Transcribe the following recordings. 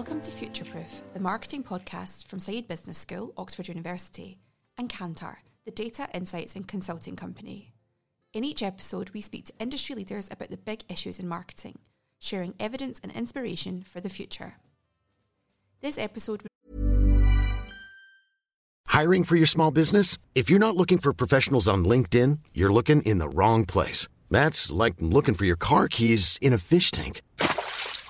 Welcome to Futureproof, the marketing podcast from Saïd Business School, Oxford University, and Kantar, the data, insights, and consulting company. In each episode, we speak to industry leaders about the big issues in marketing, sharing evidence and inspiration for the future. This episode. Hiring for your small business? If you're not looking for professionals on LinkedIn, you're looking in the wrong place. That's like looking for your car keys in a fish tank.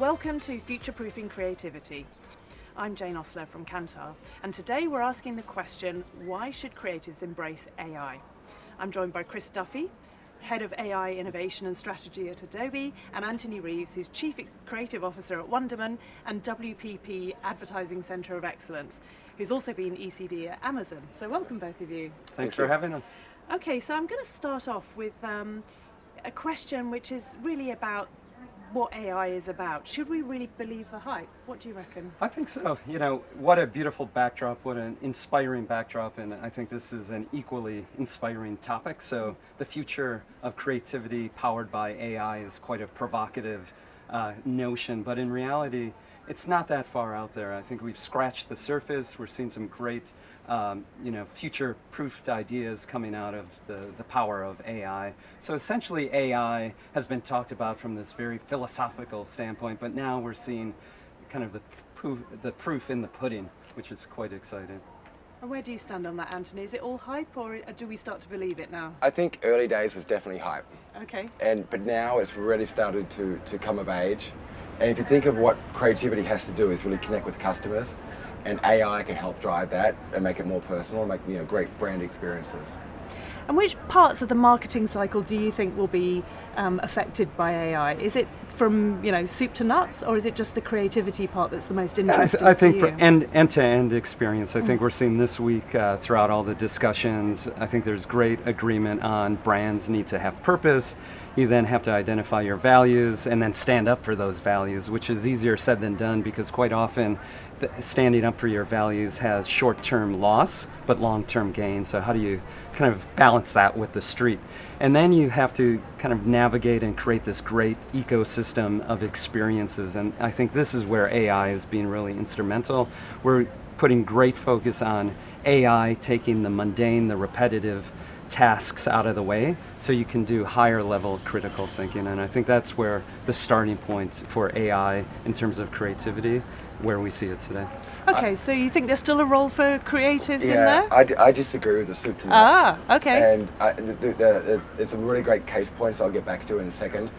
Welcome to Future Proofing Creativity. I'm Jane Ostler from Kantar, and today we're asking the question why should creatives embrace AI? I'm joined by Chris Duffey, Head of AI Innovation and Strategy at Adobe, and Anthony Reeves, who's Chief Creative Officer at Wunderman and WPP Advertising Centre of Excellence, who's also been ECD at Amazon. So, welcome both of you. Thanks for having us. Okay, so I'm going to start off with um, a question which is really about what AI is about. Should we really believe the hype? What do you reckon? I think so. You know, what a beautiful backdrop, what an inspiring backdrop, and I think this is an equally inspiring topic. So, the future of creativity powered by AI is quite a provocative uh, notion, but in reality, it's not that far out there. I think we've scratched the surface. We're seeing some great um, you know, future-proofed ideas coming out of the, the power of AI. So essentially AI has been talked about from this very philosophical standpoint, but now we're seeing kind of the proof, the proof in the pudding, which is quite exciting. And where do you stand on that, Anthony? Is it all hype, or do we start to believe it now? I think early days was definitely hype. Okay. And but now it's really started to, to come of age. And if you think of what creativity has to do is really connect with customers and AI can help drive that and make it more personal and make you know great brand experiences. And which parts of the marketing cycle do you think will be um, affected by AI? Is it from you know soup to nuts, or is it just the creativity part that's the most interesting? I, th- I think for, for end end to end experience, I mm. think we're seeing this week uh, throughout all the discussions. I think there's great agreement on brands need to have purpose. You then have to identify your values and then stand up for those values, which is easier said than done because quite often standing up for your values has short-term loss but long-term gain. So how do you kind of balance that with the street? And then you have to kind of navigate and create this great ecosystem of experiences. And i think this is where ai is being really instrumental. We're putting great focus on ai taking the mundane the repetitive tasks out of the way so you can do higher level critical thinking and i think that's where the starting point for ai in terms of creativity where we see it today. Okay, I, so you think there's still a role for creatives yeah, in there? I, d- I disagree with the soup to nuts. Ah, okay. And I, the, the, the, there's, there's some really great case points I'll get back to in a second.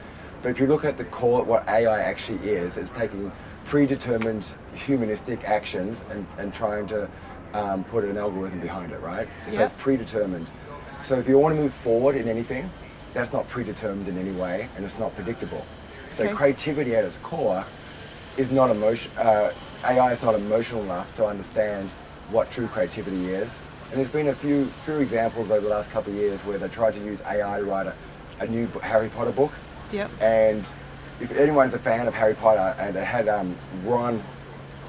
But if you look at the core, what AI actually is, it's taking predetermined humanistic actions and, and trying to um, put an algorithm behind it, right? So yep. it's predetermined. So if you want to move forward in anything, that's not predetermined in any way and it's not predictable. So okay. creativity at its core is not emotion. Uh, AI is not emotional enough to understand what true creativity is. And there's been a few few examples over the last couple of years where they tried to use AI to write a, a new Harry Potter book. Yep. And if anyone's a fan of Harry Potter, and it had um, Ron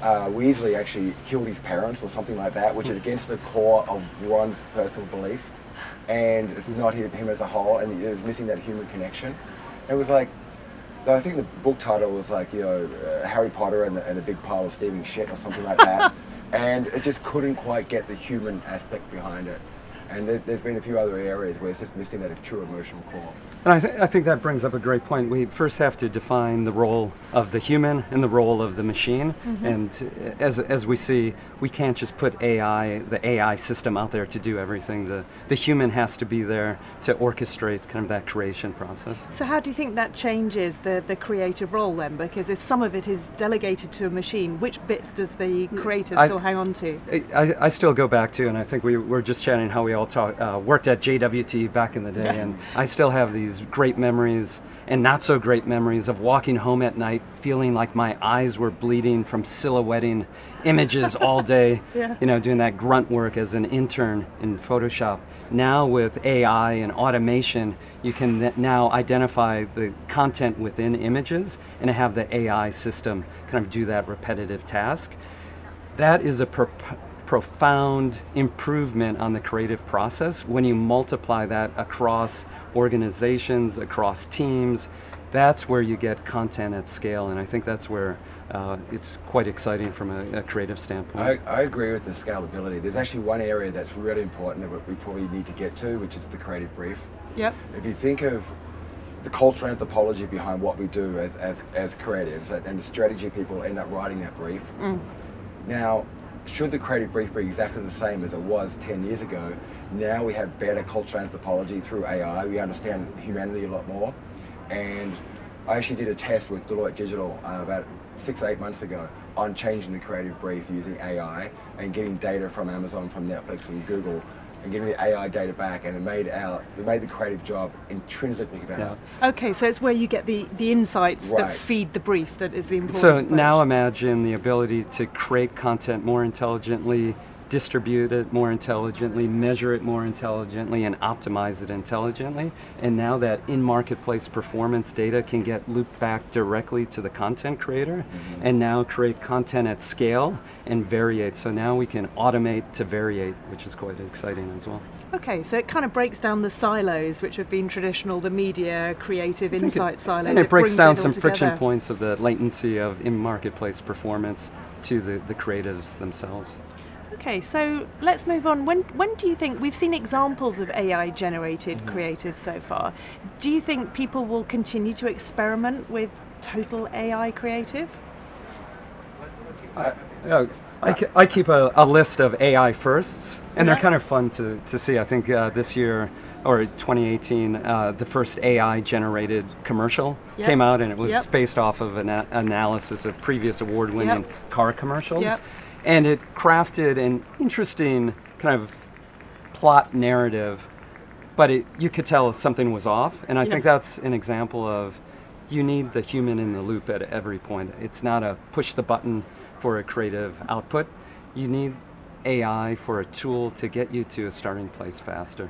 uh, Weasley actually killed his parents or something like that, which is against the core of Ron's personal belief. And it's not him, him as a whole, and it was missing that human connection. It was like, I think the book title was like, you know, uh, Harry Potter and, the, and a big pile of steaming shit or something like that, and it just couldn't quite get the human aspect behind it. And there, there's been a few other areas where it's just missing that true emotional core. And I, th- I think that brings up a great point. We first have to define the role of the human and the role of the machine. Mm-hmm. And as, as we see, we can't just put AI, the AI system out there to do everything. The, the human has to be there to orchestrate kind of that creation process. So how do you think that changes the, the creative role then? Because if some of it is delegated to a machine, which bits does the creative I- still hang on to? I, I still go back to, and I think we were just chatting how we all talk, uh, worked at JWT back in the day, and I still have these great memories and not so great memories of walking home at night feeling like my eyes were bleeding from silhouetting images all day, Yeah. you know, doing that grunt work as an intern in Photoshop. Now with AI and automation, you can th- now identify the content within images and have the AI system kind of do that repetitive task that is a pro- profound improvement on the creative process when you multiply that across organizations, across teams. That's where you get content at scale, and I think that's where uh, it's quite exciting from a, a creative standpoint. I, I agree with the scalability. There's actually one area that's really important that we probably need to get to, which is the creative brief. Yep. If you think of the cultural anthropology behind what we do as, as, as creatives and the strategy people end up writing that brief. Now, should the creative brief be exactly the same as it was 10 years ago? Now we have better cultural anthropology through AI. We understand humanity a lot more. And I actually did a test with Deloitte Digital uh, about six, or eight months ago on changing the creative brief using AI and getting data from Amazon, from Netflix, from Google, and getting the AI data back. And it made our, it made the creative job intrinsically better. Yeah. Okay, so it's where you get the, the insights that feed the brief that is the important So part. now imagine the ability to create content more intelligently, distribute it more intelligently, measure it more intelligently, and optimize it intelligently. And now that in marketplace performance data can get looped back directly to the content creator mm-hmm. and now create content at scale and variate. So now we can automate to variate, which is quite exciting as well. Okay, so it kind of breaks down the silos which have been traditional, the media, creative, think it- insight silos. And it, breaks brings down all some friction points of the latency of in marketplace performance to the, the creatives themselves. Okay, so let's move on. When when do you think we've seen examples of AI generated Mm-hmm. creative so far? Do you think people will continue to experiment with total AI creative? I, ke- I keep a, a list of AI firsts, and Yeah. they're kind of fun to, to see. I think uh, this year, or 2018, uh, the first AI generated commercial Yep. came out, and it was Yep. based off of an a- analysis of previous award winning Yep. car commercials. And it crafted an interesting kind of plot narrative, but it, you could tell something was off. And I Yeah. think that's an example of you need the human in the loop at every point. It's not a push the button for a creative output. You need AI for a tool to get you to a starting place faster.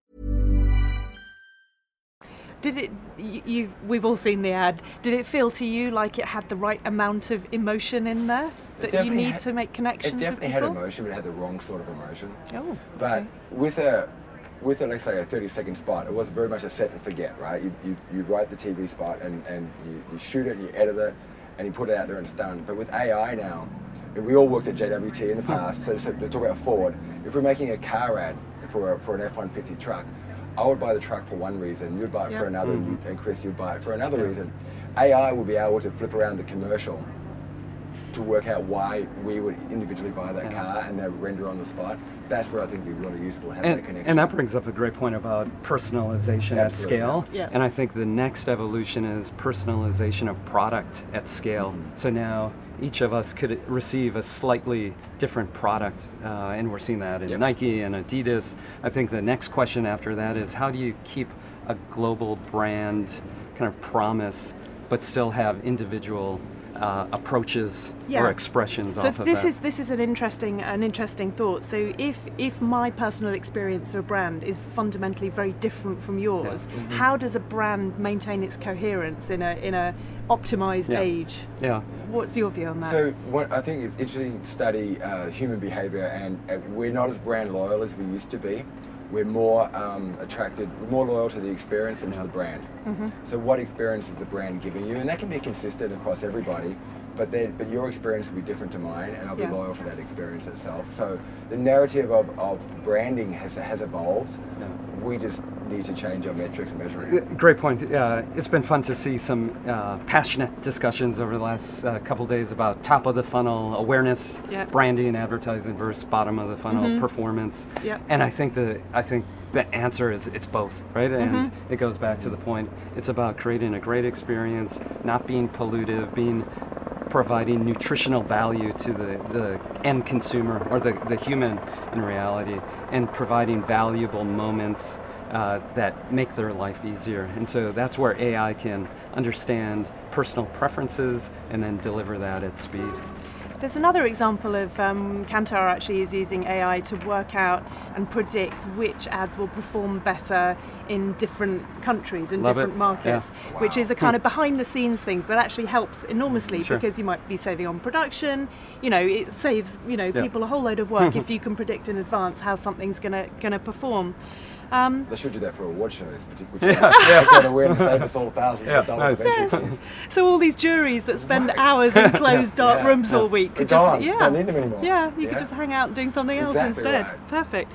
Did it? You, we've all seen the ad. Did it feel to you like it had the right amount of emotion in there that you need had- to make connections It definitely had emotion, but it had the wrong sort of emotion. Oh, But okay. with a with a let's say a 30 second spot, it was very much a set and forget, right? You, you, you write the TV spot and, and you, you shoot it and you edit it and you put it out there and it's done. But with AI now, we all worked at JWT in the hmm. past, so, so to talk about Ford, if we're making a car ad for, a, for an F-150 truck, I would buy the truck for one reason, you'd buy it for another, and, you, mm-hmm. and Chris, you'd buy it for another reason. AI will be able to flip around the commercial to work out why we would individually buy that car and then render on the spot. That's where I think would be really useful, have that And, connection. and that brings up a great point about personalization at scale. Yeah. And I think the next evolution is personalization of product at scale. So now each of us could receive a slightly different product, uh, and we're seeing that in Yep. Nike and Adidas. I think the next question after that is how do you keep a global brand kind of promise, but still have individual uh, approaches Yeah. or expressions So off of this that? is this is an interesting an interesting thought. So if if my personal experience of a brand is fundamentally very different from yours, Mm-hmm. how does a brand maintain its coherence in a in a optimized Yeah. age? yeah. What's your view on that? So what I think it's interesting to study uh, human behavior, and uh, we're not as brand loyal as we used to be. We're more um, attracted, we're more loyal to the experience than to the brand. So what experience is the brand giving you, and that can be consistent across everybody. But then, but your experience will be different to mine, and I'll be Yeah. loyal to that experience itself. So the narrative of, of branding has has evolved. We just need to change our metrics and measuring. it. Great point. Uh, it's been fun to see some uh, passionate discussions over the last uh, couple days about top of the funnel awareness, Yeah. branding, advertising versus bottom of the funnel performance. Yeah. And I think the I think the answer is it's both, right? And it goes back to the point. It's about creating a great experience, not being pollutive, being providing nutritional value to the, the end consumer or the, the human in reality and providing valuable moments uh, that make their life easier. And so that's where AI can understand personal preferences and then deliver that at speed. There's another example of um, Kantar actually is using AI to work out and predict which ads will perform better in different countries and Love it. different markets, which is a kind of behind the scenes things, but actually helps enormously Sure. because you might be saving on production. You know, it saves you know Yeah. people a whole load of work if you can predict in advance how something's gonna gonna perform. Um, They should do that for award shows, particularly. Yeah, yeah. awareness save us all thousands of dollars of entry fees. so all these juries that spend hours in closed dark Yeah. rooms all week We're could just yeah Don't need them anymore. Yeah, you Yeah. could just hang out doing something else Exactly instead. right. Perfect.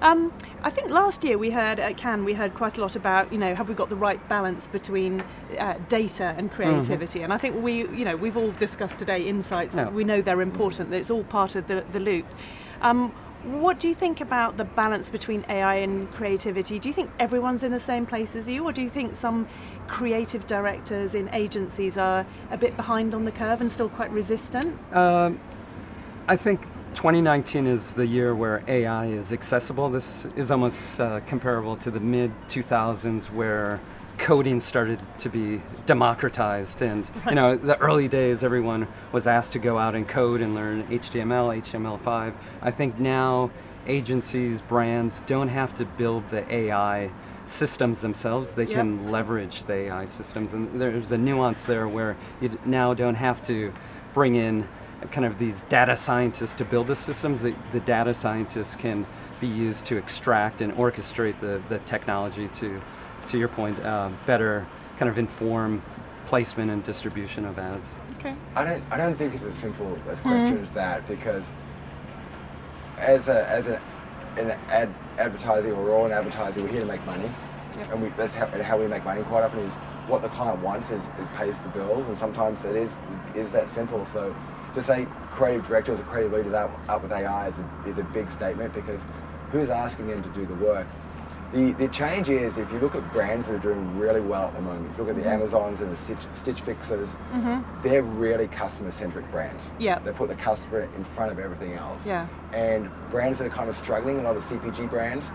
Um, I think last year we heard at Cannes we heard quite a lot about you know have we got the right balance between uh, data and creativity and I think we you know we've all discussed today insights Yeah. we know they're important that it's all part of the, the loop. Um, what do you think about the balance between AI and creativity? Do you think everyone's in the same place as you, or do you think some creative directors in agencies are a bit behind on the curve and still quite resistant? Um, I think 2019 is the year where AI is accessible. This is almost uh, comparable to the mid 2000s where coding started to be democratized and you know the early days everyone was asked to go out and code and learn HTML, HTML5. I think now agencies, brands don't have to build the AI systems themselves. They Yep. can leverage the AI systems and there's a nuance there where you now don't have to bring in kind of these data scientists to build the systems. The, the data scientists can be used to extract and orchestrate the, the technology to, to your point, uh, better kind of inform placement and distribution of ads. Okay. I don't. I don't think it's as simple as question as that because as a as an an ad advertising or we're all in advertising, we're here to make money, and we that's how, and how we make money. Quite often is what the client wants is, is pays the bills, and sometimes it is is that simple. So to say creative director directors or creative leaders up, up with AI is a, is a big statement because who's asking them to do the work? The, the change is if you look at brands that are doing really well at the moment, if you look at the mm-hmm. Amazons and the Stitch, Stitch Fixers, mm-hmm. they're really customer centric brands. Yeah. They put the customer in front of everything else. Yeah. And brands that are kind of struggling, a lot of CPG brands,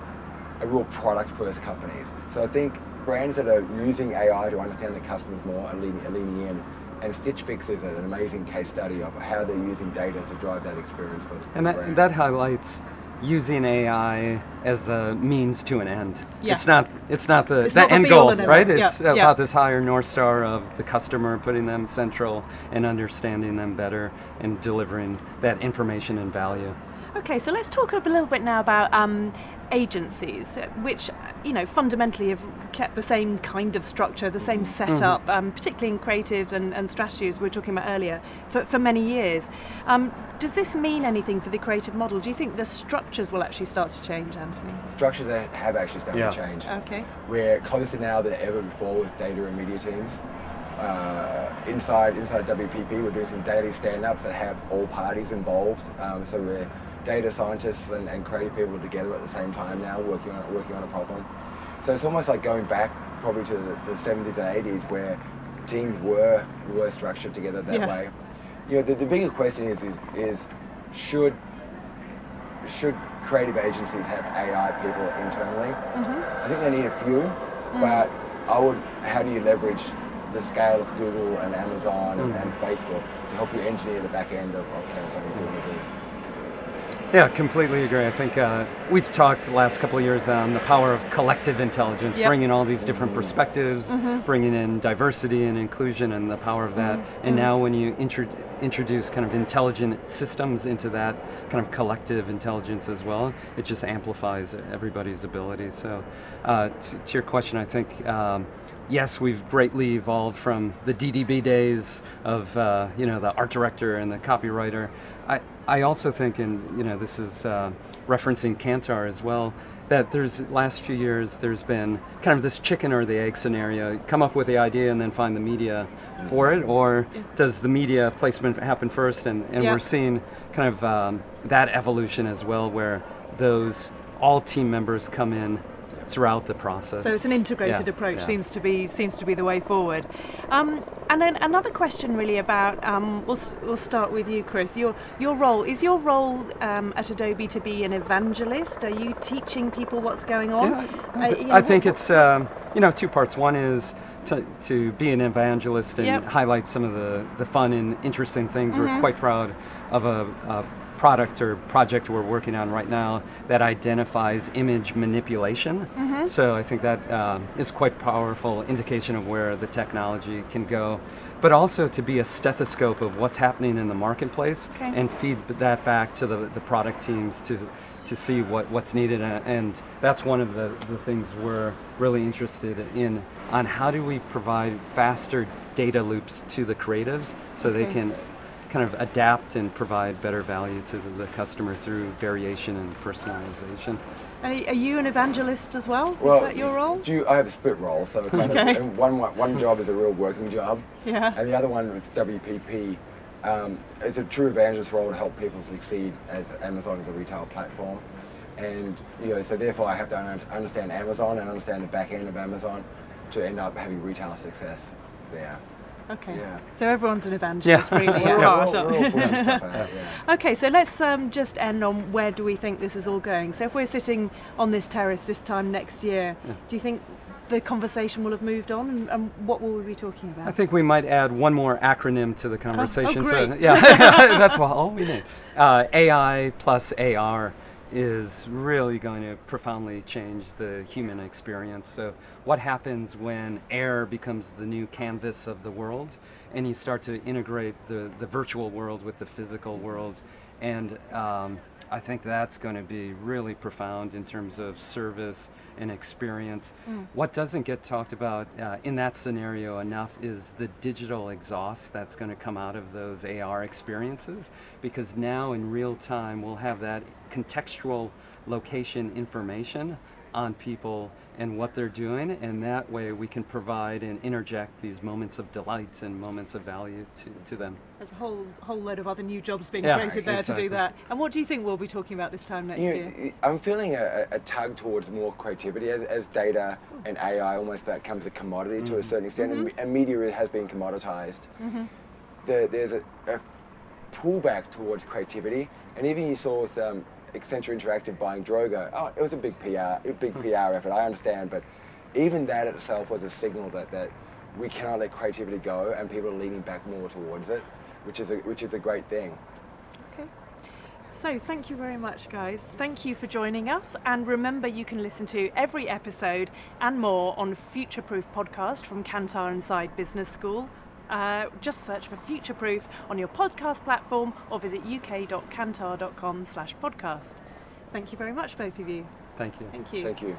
are real product first companies. So I think brands that are using AI to understand their customers more are leaning, are leaning in. And Stitch Fix is an amazing case study of how they're using data to drive that experience for And that, brand. that highlights using AI as a means to an end. Yeah. It's not it's not the, It's the not end goal, right? Yeah, It's yeah. about this higher north star of the customer, putting them central and understanding them better and delivering that information and value. Okay, so let's talk a little bit now about um, agencies, which you know fundamentally have kept the same kind of structure, the same setup, mm-hmm. um, particularly in creative and, and strategy, as we were talking about earlier, for, for many years. Um, does this mean anything for the creative model? Do you think the structures will actually start to change, Anthony? Structures have actually started yeah. to change. Okay. We're closer now than ever before with data and media teams. Uh, inside inside WPP, we're doing some daily stand-ups that have all parties involved. Um, so we're data scientists and, and creative people together at the same time now, working on working on a problem. So it's almost like going back probably to the, the 70s and 80s where teams were were structured together that yeah. way. You know, the, the bigger question is is is should should creative agencies have AI people internally? Mm-hmm. I think they need a few, mm. but I would. How do you leverage the scale of Google and Amazon mm. and, and, Facebook to help you engineer the back end of, of campaigns you want to do? Yeah, completely agree. I think uh, we've talked the last couple of years on the power of collective intelligence, yep. bringing all these different perspectives, mm-hmm. bringing in diversity and inclusion, and the power of that. Mm-hmm. And now, when you intro- introduce kind of intelligent systems into that kind of collective intelligence as well, it just amplifies everybody's ability. So, uh, t- to your question, I think. Um, yes, we've greatly evolved from the DDB days of uh, you know the art director and the copywriter. I, I also think, and you know, this is uh, referencing Kantar as well, that there's last few years there's been kind of this chicken or the egg scenario. Come up with the idea and then find the media for it, or does the media placement happen first? And, and yeah. we're seeing kind of um, that evolution as well, where those all team members come in throughout the process. So it's an integrated yeah, approach. Yeah. Seems to be seems to be the way forward. Um, and then another question, really about um, we'll we'll start with you, Chris. Your your role is your role um, at Adobe to be an evangelist. Are you teaching people what's going on? Yeah, uh, you know, I think it's um, you know two parts. One is to, to be an evangelist and yep. highlight some of the, the fun and interesting things. Mm-hmm. We're quite proud of a, a product or project we're working on right now that identifies image manipulation. Mm-hmm. So I think that um, is quite powerful indication of where the technology can go. But also to be a stethoscope of what's happening in the marketplace okay. and feed that back to the, the product teams to to see what, what's needed and that's one of the, the things we're really interested in on how do we provide faster data loops to the creatives so okay. they can kind of adapt and provide better value to the customer through variation and personalization. Are you an evangelist as well? well is that your role? Do you, I have a split role, so kind okay. of one, one job is a real working job, yeah. and the other one with WPP um, is a true evangelist role to help people succeed as Amazon is a retail platform. And you know, so therefore I have to understand Amazon and understand the back end of Amazon to end up having retail success there. Okay. Yeah. So everyone's an evangelist, yeah. really, at heart. yeah. Okay, so let's um, just end on where do we think this is all going. So if we're sitting on this terrace this time next year, do you think the conversation will have moved on, and, and, what will we be talking about? I think we might add one more acronym to the conversation. Oh, oh great. So, yeah, that's all we need. Uh, AI plus AR is really going to profoundly change the human experience. So, what happens when air becomes the new canvas of the world and you start to integrate the, the virtual world with the physical world? And um, I think that's going to be really profound in terms of service and experience. Mm. What doesn't get talked about uh, in that scenario enough is the digital exhaust that's going to come out of those AR experiences because now in real time we'll have that contextual location information on people and what they're doing, and that way we can provide and interject these moments of delight and moments of value to, to them. There's a whole whole load of other new jobs being yeah, created there exactly. to do that. And what do you think we'll be talking about this time next you know, year? I'm feeling a, a, tug towards more creativity as, as data and AI almost becomes a commodity mm-hmm. to a mm-hmm. certain extent, mm-hmm. and, and, media has been commoditized. Mm-hmm. The, there's a, a pullback towards creativity, and even you saw with um, Accenture Interactive buying Droga, oh, it was a big PR, a big hmm. PR effort. I understand, but even that itself was a signal that that we cannot let creativity go, and people are leaning back more towards it, which is a, which is a great thing. Okay. So, thank you very much, guys. Thank you for joining us. And remember, you can listen to every episode and more on Future Proof podcast from Kantar Inside Business School Uh, just search for Future Proof on your podcast platform or visit uk.kantar.com slash podcast. Thank you very much, both of you. Thank you. Thank you. Thank you.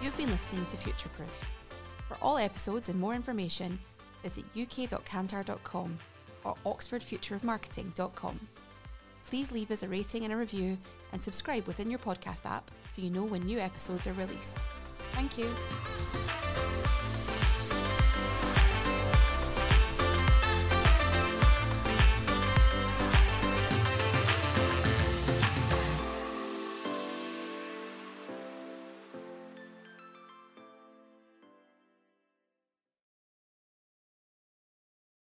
You've been listening to Future Proof. For all episodes and more information, visit uk.kantar.com or oxfordfutureofmarketing.com. Please leave us a rating and a review and subscribe within your podcast app so you know when new episodes are released. Thank you.